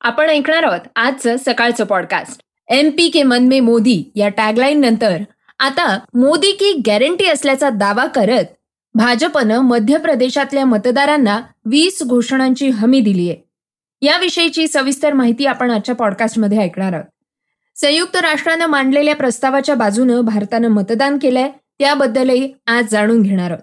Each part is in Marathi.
आपण ऐकणार आहोत आजचं सकाळचं पॉडकास्ट एम पी के मन मे मोदी या टॅगलाईन नंतर. आता मोदी की गॅरंटी असल्याचा दावा करत भाजपनं मध्य प्रदेशातल्या मतदारांना वीस घोषणांची हमी दिली आहे. याविषयीची सविस्तर माहिती आपण आजच्या पॉडकास्टमध्ये ऐकणार आहोत. संयुक्त राष्ट्रानं मांडलेल्या प्रस्तावाच्या बाजूनं भारतानं मतदान केलंय त्याबद्दलही आज जाणून घेणार आहोत.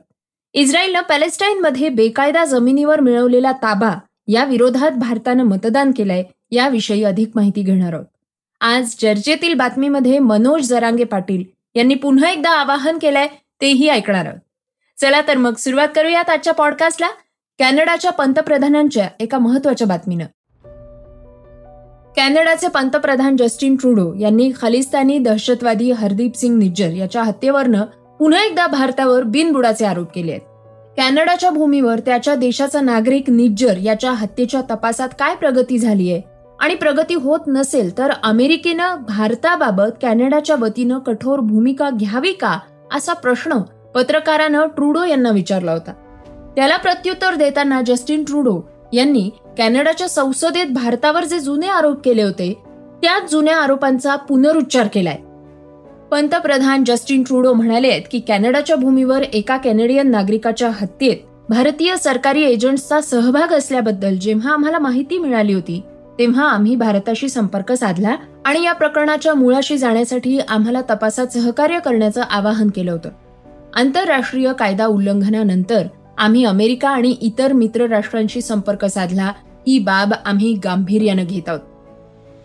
इस्रायलनं पॅलेस्टाईनमध्ये बेकायदा जमिनीवर मिळवलेला ताबा या विरोधात भारतानं मतदान केलंय याविषयी अधिक माहिती घेणार आहोत. आज चर्चेतील बातमीमध्ये मनोज जरांगे पाटील यांनी पुन्हा एकदा आवाहन केलंय तेही ऐकणार आहोत. चला तर मग सुरुवात करूयात आजच्या पॉडकास्टला कॅनडाच्या पंतप्रधानांच्या एका महत्त्वाच्या बातमीनं. कॅनडाचे पंतप्रधान जस्टिन ट्रुडो यांनी खालिस्तानी दहशतवादी हरदीप सिंग निज्जर याच्या हत्येवरनं पुन्हा एकदा भारतावर बिनबुडाचे आरोप केले आहेत कॅनडाच्या भूमीवर त्याच्या देशाचा नागरिक निज्जर याच्या हत्येच्या तपासात काय प्रगती झाली आहे आणि प्रगती होत नसेल तर अमेरिकेनं भारताबाबत कॅनडाच्या वतीनं कठोर भूमिका घ्यावी का? असा प्रश्न पत्रकारानं ट्रुडो यांना विचारला होता. त्याला प्रत्युत्तर देताना जस्टिन ट्रुडो यांनी कॅनडाच्या संसदेत भारतावर जे जुने आरोप केले होते त्याच जुन्या आरोपांचा पुनरुच्चार केलाय. पंतप्रधान जस्टिन ट्रुडो म्हणाले आहेत की कॅनडाच्या भूमीवर एका कॅनेडियन नागरिकाच्या हत्येत भारतीय सरकारी एजंट्सचा सहभाग असल्याबद्दल जेव्हा आम्हाला माहिती मिळाली होती तेव्हा आम्ही भारताशी संपर्क साधला आणि या प्रकरणाच्या मुळाशी जाण्यासाठी आम्हाला तपासात सहकार्य करण्याचं आवाहन केलं होतं. आंतरराष्ट्रीय कायदा उल्लंघनानंतर आम्ही अमेरिका आणि इतर मित्र राष्ट्रांशी संपर्क साधला ही बाब आम्ही गांभीर्यानं घेत आहोत.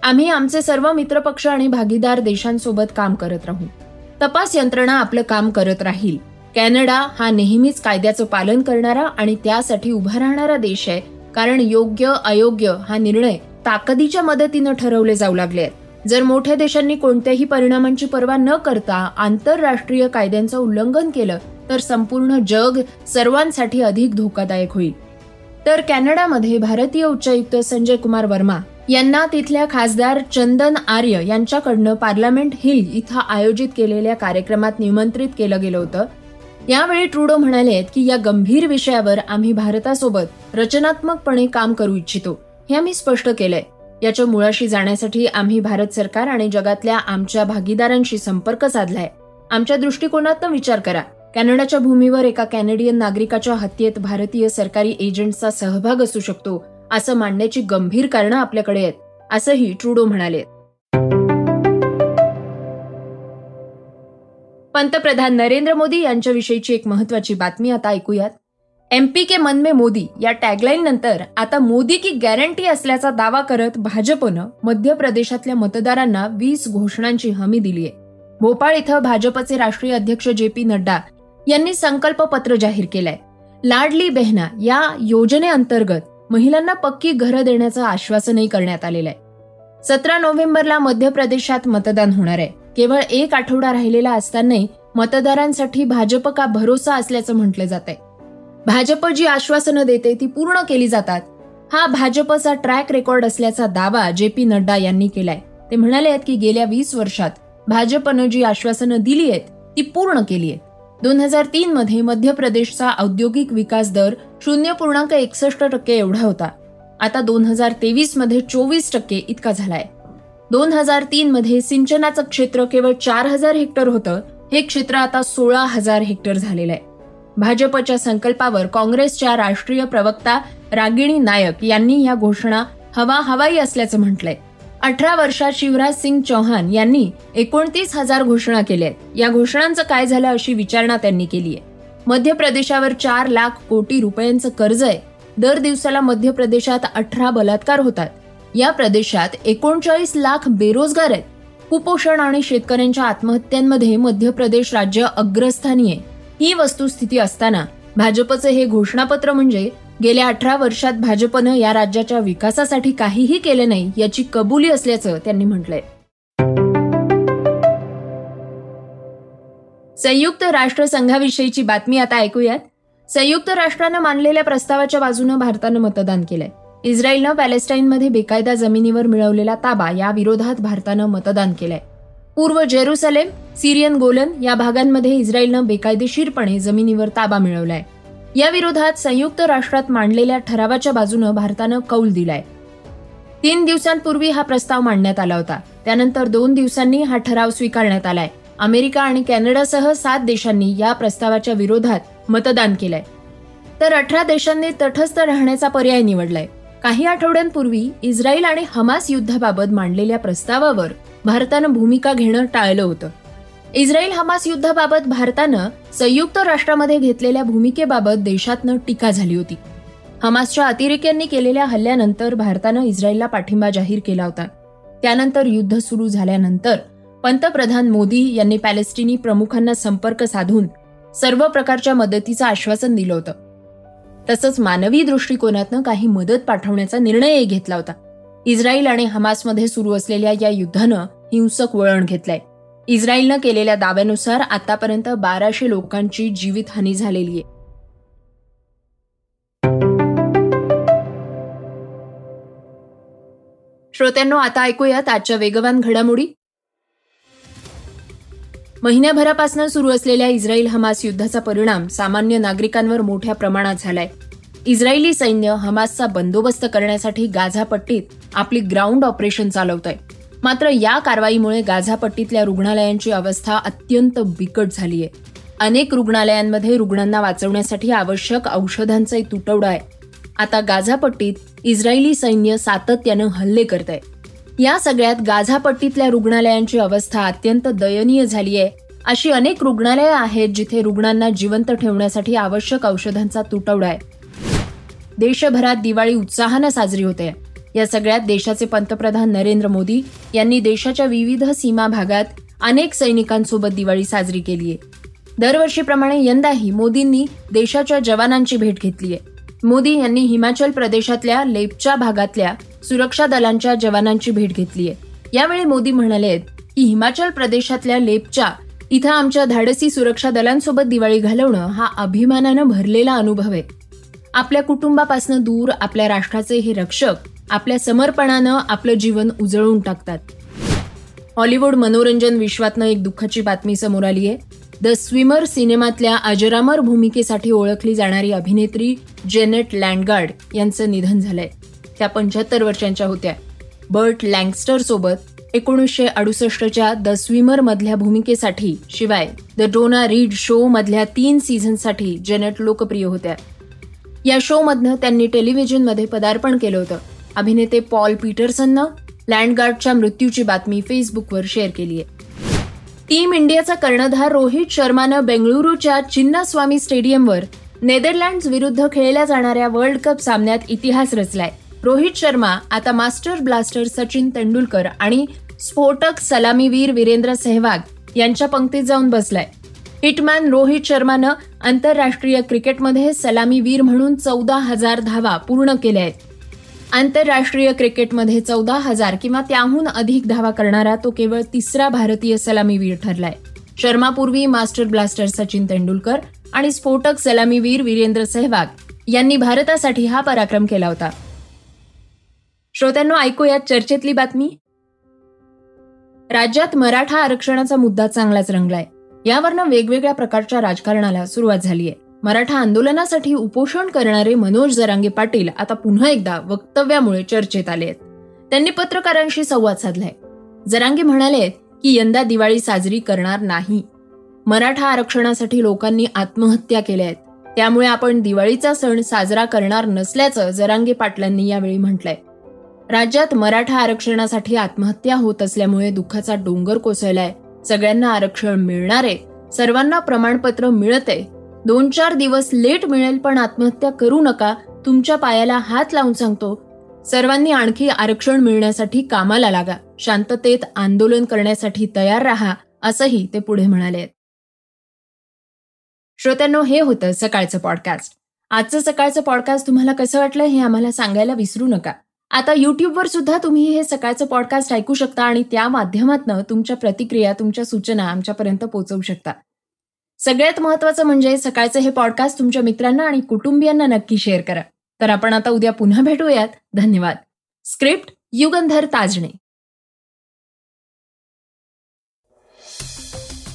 आम्ही आमचे सर्व मित्रपक्ष आणि भागीदार देशांसोबत काम करत राहू. तपास यंत्रणा आपलं काम करत राहील. कॅनडा हा नेहमीच कायद्याचं पालन करणारा आणि त्यासाठी उभा राहणारा देश आहे कारण योग्य अयोग्य हा निर्णय ताकदीच्या मदतीनं ठरवले जाऊ लागले आहेत. जर मोठ्या देशांनी कोणत्याही परिणामांची पर्वा न करता आंतरराष्ट्रीय कायद्यांचं उल्लंघन केलं तर संपूर्ण जग सर्वांसाठी अधिक धोकादायक होईल. तर कॅनडामध्ये भारतीय उच्चायुक्त संजय कुमार वर्मा यांना तिथल्या खासदार चंदन आर्य यांच्याकडनं पार्लमेंट हिल इथं आयोजित केलेल्या कार्यक्रमात निमंत्रित केलं गेलं होतं. यावेळी ट्रुडो म्हणाले की या गंभीर विषयावर आम्ही भारतासोबत रचनात्मकपणे काम करू इच्छितो हे आम्ही स्पष्ट केलंय. याच्या मुळाशी जाण्यासाठी आम्ही भारत सरकार आणि जगातल्या आमच्या भागीदारांशी संपर्क साधलाय. आमच्या दृष्टिकोनातनं विचार करा. कॅनडाच्या भूमीवर एका कॅनेडियन नागरिकाच्या हत्येत भारतीय सरकारी एजंटचा सहभाग असू शकतो असं मांडण्याची गंभीर कारणं आपल्याकडे आहेत असंही ट्रुडो म्हणाले. पंतप्रधान नरेंद्र मोदी यांच्याविषयीची एक महत्वाची बातमी आता ऐकूयात. एमपी के मन में मोदी या टॅगलाईन नंतर आता मोदी की गॅरंटी असल्याचा दावा करत भाजपनं मध्य प्रदेशातल्या मतदारांना वीस घोषणांची हमी दिली आहे भोपाळ इथं भाजपचे राष्ट्रीय अध्यक्ष जे पी नड्डा यांनी संकल्प पत्र जाहीर केलंय. लाडली बेहना या योजनेअंतर्गत महिलांना पक्की घरं देण्याचं आश्वासनही करण्यात आलेलं आहे. सतरा नोव्हेंबरला मध्य प्रदेशात मतदान होणार आहे. केवळ एक आठवडा राहिलेला असतानाही मतदारांसाठी भाजप का भरोसा असल्याचं म्हटलं जात आहे. भाजप जी आश्वासनं देते ती पूर्ण केली जातात. हा भाजपचा ट्रॅक रेकॉर्ड असल्याचा दावा जे पी नड्डा यांनी केलाय. ते म्हणाले आहेत की गेल्या वीस वर्षात भाजपनं जी आश्वासनं दिली आहेत ती पूर्ण केली आहेत. दोन हजार तीनमध्ये मध्य प्रदेशचा औद्योगिक विकास दर शून्य पूर्णांक एकसष्ट टक्के एवढा होता. आता दोन हजार तेवीसमध्ये चोवीस टक्के इतका झालाय. दोन हजार तीनमध्ये सिंचनाचं क्षेत्र केवळ चार हजार हेक्टर होतं. हे क्षेत्र आता सोळा हजार हेक्टर झालेलं आहे. भाजपच्या संकल्पावर काँग्रेसच्या राष्ट्रीय प्रवक्ता रागिणी नायक यांनी या घोषणा हवा हवाई असल्याचं म्हटलंय. अठरा वर्षात शिवराज सिंग चौहान यांनी एकोणतीस हजार घोषणा केल्या आहेत या घोषणांचं काय झालं अशी विचारणा त्यांनी केली आहे. मध्य प्रदेशावर चार लाख कोटी रुपयांचं कर्ज आहे. दर दिवसाला मध्य प्रदेशात अठरा बलात्कार होतात. या प्रदेशात एकोणचाळीस लाख बेरोजगार आहेत. कुपोषण आणि शेतकऱ्यांच्या आत्महत्यांमध्ये मध्य प्रदेश राज्य अग्रस्थानी आहे. ही वस्तुस्थिती असताना भाजपचं हे घोषणापत्र म्हणजे गेल्या अठरा वर्षात भाजपनं या राज्याच्या विकासासाठी काहीही केले नाही याची कबुली असल्याचं त्यांनी म्हटलंय. संयुक्त राष्ट्र संघाविषयीची बातमी आता ऐकूयात. संयुक्त राष्ट्रानं मानलेल्या प्रस्तावाच्या बाजूनं भारतानं मतदान केलंय. इस्रायलनं पॅलेस्टाईनमध्ये बेकायदा जमिनीवर मिळवलेला ताबा या विरोधात भारतानं मतदान केलंय. पूर्व जेरुसलेम सिरियन गोलन या भागांमध्ये इस्रायलनं बेकायदेशीरपणे जमिनीवर ताबा मिळवलाय. या विरोधात संयुक्त राष्ट्रात मांडलेल्या ठरावाच्या बाजूनं भारतानं कौल दिलाय. तीन दिवसांपूर्वी हा प्रस्ताव मांडण्यात आला होता. त्यानंतर दोन दिवसांनी हा ठराव स्वीकारण्यात आलाय. अमेरिका आणि कॅनडासह सात देशांनी या प्रस्तावाच्या विरोधात मतदान केलंय. तर अठरा देशांनी तटस्थ राहण्याचा पर्याय निवडलाय. काही आठवड्यांपूर्वी इस्रायल आणि हमास युद्धाबाबत मांडलेल्या प्रस्तावावर भारतानं भूमिका घेणं टाळलं होतं. इस्रायल हमास युद्धाबाबत भारतानं संयुक्त राष्ट्रामध्ये घेतलेल्या भूमिकेबाबत देशातनं टीका झाली होती. हमासच्या अतिरेक्यांनी केलेल्या हल्ल्यानंतर भारतानं इस्रायलला पाठिंबा जाहीर केला होता. त्यानंतर युद्ध सुरू झाल्यानंतर पंतप्रधान मोदी यांनी पॅलेस्टिनी प्रमुखांना संपर्क साधून सर्व प्रकारच्या मदतीचं आश्वासन दिलं होतं. तसंच मानवी दृष्टिकोनातनं काही मदत पाठवण्याचा निर्णयही घेतला होता. इस्रायल आणि हमासमध्ये सुरू असलेल्या या युद्धानं हिंसक वळण घेतलंय. इस्रायलनं केलेल्या दाव्यानुसार आतापर्यंत बाराशे लोकांची जीवितहानी झालेली आहे. श्रोत्यांनो आता ऐकूयात आजच्या वेगवान घडामोडी. महिन्याभरापासून सुरू असलेल्या इस्रायल हमास युद्धाचा परिणाम सामान्य नागरिकांवर मोठ्या प्रमाणात झालाय. इस्रायली सैन्य हमासचा बंदोबस्त करण्यासाठी गाझा पट्टीत आपली ग्राउंड ऑपरेशन चालवत आहे मात्र या कारवाईमुळे गाझापट्टीतल्या रुग्णालयांची अवस्था अत्यंत बिकट झाली आहे अनेक रुग्णालयांमध्ये रुग्णांना वाचवण्यासाठी आवश्यक औषधांचाही तुटवडा आहे. आता गाझापट्टीत इस्रायली सैन्य सातत्यानं हल्ले करत आहे या सगळ्यात गाझापट्टीतल्या रुग्णालयांची अवस्था अत्यंत दयनीय झाली आहे अशी अनेक रुग्णालयं आहेत जिथे रुग्णांना जिवंत ठेवण्यासाठी आवश्यक औषधांचा तुटवडा आहे. देशभरात दिवाळी उत्साहानं साजरी होते या सगळ्यात देशाचे पंतप्रधान नरेंद्र मोदी यांनी देशाच्या विविध सीमा भागात अनेक सैनिकांसोबत दिवाळी साजरी केली आहे. दरवर्षीप्रमाणे यंदाही मोदींनी देशाच्या जवानांची भेट घेतली आहे. मोदी यांनी हिमाचल प्रदेशातल्या लेपच्या भागातल्या सुरक्षा दलांच्या जवानांची भेट घेतली आहे. यावेळी मोदी म्हणाले की हिमाचल प्रदेशातल्या लेपच्या इथं आमच्या धाडसी सुरक्षा दलांसोबत दिवाळी घालवणं हा अभिमानानं भरलेला अनुभव आहे. आपल्या कुटुंबापासून दूर आपल्या राष्ट्राचे हे रक्षक आपल्या समर्पणानं आपलं जीवन उजळून टाकतात. हॉलिवूड मनोरंजन विश्वातनं एक दुःखाची बातमी समोर आली आहे द स्विमर सिनेमातल्या अजरामर भूमिकेसाठी ओळखली जाणारी अभिनेत्री जेनेट लँडगार्ड यांचं निधन झालंय. त्या पंच्याहत्तर वर्षांच्या होत्या. बर्ट लँगस्टर सोबत एकोणीसशे अडुसष्टच्या द स्विमर मधल्या भूमिकेसाठी शिवाय द डोना रीड शो मधल्या तीन सीझनसाठी जेनेट लोकप्रिय होत्या. या शो मधनं त्यांनी टेलिव्हिजनमध्ये पदार्पण केलं होतं. अभिनेते पॉल पीटरसननं लँडगार्डच्या मृत्यूची बातमी फेसबुकवर शेअर केली आहे. टीम इंडियाचा कर्णधार रोहित शर्मानं बेंगळुरूच्या चिन्नास्वामी स्टेडियमवर नेदरलँड्स विरुद्ध खेळल्या जाणाऱ्या वर्ल्ड कप सामन्यात इतिहास रचलाय. रोहित शर्मा आता मास्टर ब्लास्टर सचिन तेंडुलकर आणि स्फोटक सलामीवीर वीरेंद्र सेहवाग यांच्या पंक्तीत जाऊन बसलाय. हिटमॅन रोहित शर्मानं आंतरराष्ट्रीय क्रिकेटमध्ये सलामीवीर म्हणून चौदा हजार धावा पूर्ण केल्या आहेत. आंतरराष्ट्रीय क्रिकेटमध्ये चौदा हजार किंवा त्याहून अधिक धावा करणारा तो केवळ तिसरा भारतीय सलामीवीर ठरलाय. शर्मापूर्वी मास्टर ब्लास्टर सचिन तेंडुलकर आणि स्फोटक सलामीवीर वीरेंद्र सेहवाग यांनी भारतासाठी हा पराक्रम केला होता. श्रोत्यांनो ऐकूयात चर्चेतली बातमी. राज्यात मराठा आरक्षणाचा मुद्दा चांगलाच रंगलाय. यावरनं वेगवेगळ्या प्रकारच्या राजकारणाला सुरुवात झाली आहे मराठा आंदोलनासाठी उपोषण करणारे मनोज जरांगे पाटील आता पुन्हा एकदा वक्तव्यामुळे चर्चेत आले आहेत. त्यांनी पत्रकारांशी संवाद साधलाय. जरांगे म्हणाले की यंदा दिवाळी साजरी करणार नाही. मराठा आरक्षणासाठी लोकांनी आत्महत्या केल्या आहेत. त्यामुळे आपण दिवाळीचा सण साजरा करणार नसल्याचं जरांगे पाटलांनी यावेळी म्हटलंय. राज्यात मराठा आरक्षणासाठी आत्महत्या होत असल्यामुळे दुःखाचा डोंगर कोसळलाय. सगळ्यांना आरक्षण मिळणार आहे. सर्वांना प्रमाणपत्र मिळते दोन चार दिवस लेट मिळेल पण आत्महत्या करू नका तुमच्या पायाला हात लावून सांगतो. सर्वांनी आणखी आरक्षण मिळण्यासाठी कामाला लागा शांततेत आंदोलन करण्यासाठी तयार राहा असंही ते पुढे म्हणाले. श्रोत्यांनो हे होतं सकाळचं पॉडकास्ट आजचं सकाळचं पॉडकास्ट तुम्हाला कसं वाटलं हे आम्हाला सांगायला विसरू नका. आता युट्यूबवर सुद्धा तुम्ही हे सकाळचं पॉडकास्ट ऐकू शकता आणि त्या माध्यमातून तुमच्या प्रतिक्रिया तुमच्या सूचना आमच्यापर्यंत पोहोचवू शकता. सगळ्यात महत्वाचं म्हणजे सकाळचं हे पॉडकास्ट तुमच्या मित्रांना आणि कुटुंबियांना नक्की शेअर करा. तर आपण आता उद्या पुन्हा भेटूयात. धन्यवाद. स्क्रिप्ट युगंधर ताजणे.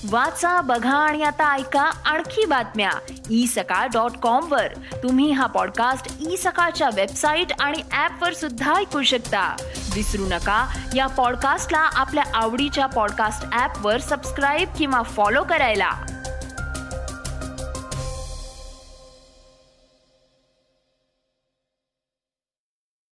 वाचा बघा आणि आता ऐका आणखी बातम्या. ई सकाळ डॉट कॉम वर. तुम्ही हा पॉडकास्ट ई e सकाळच्या वेबसाईट आणि ऍप वर सुद्धा ऐकू शकता. विसरू नका या पॉडकास्टला आपल्या आवडीच्या पॉडकास्ट ऍप वर सबस्क्राईब किंवा फॉलो करायला.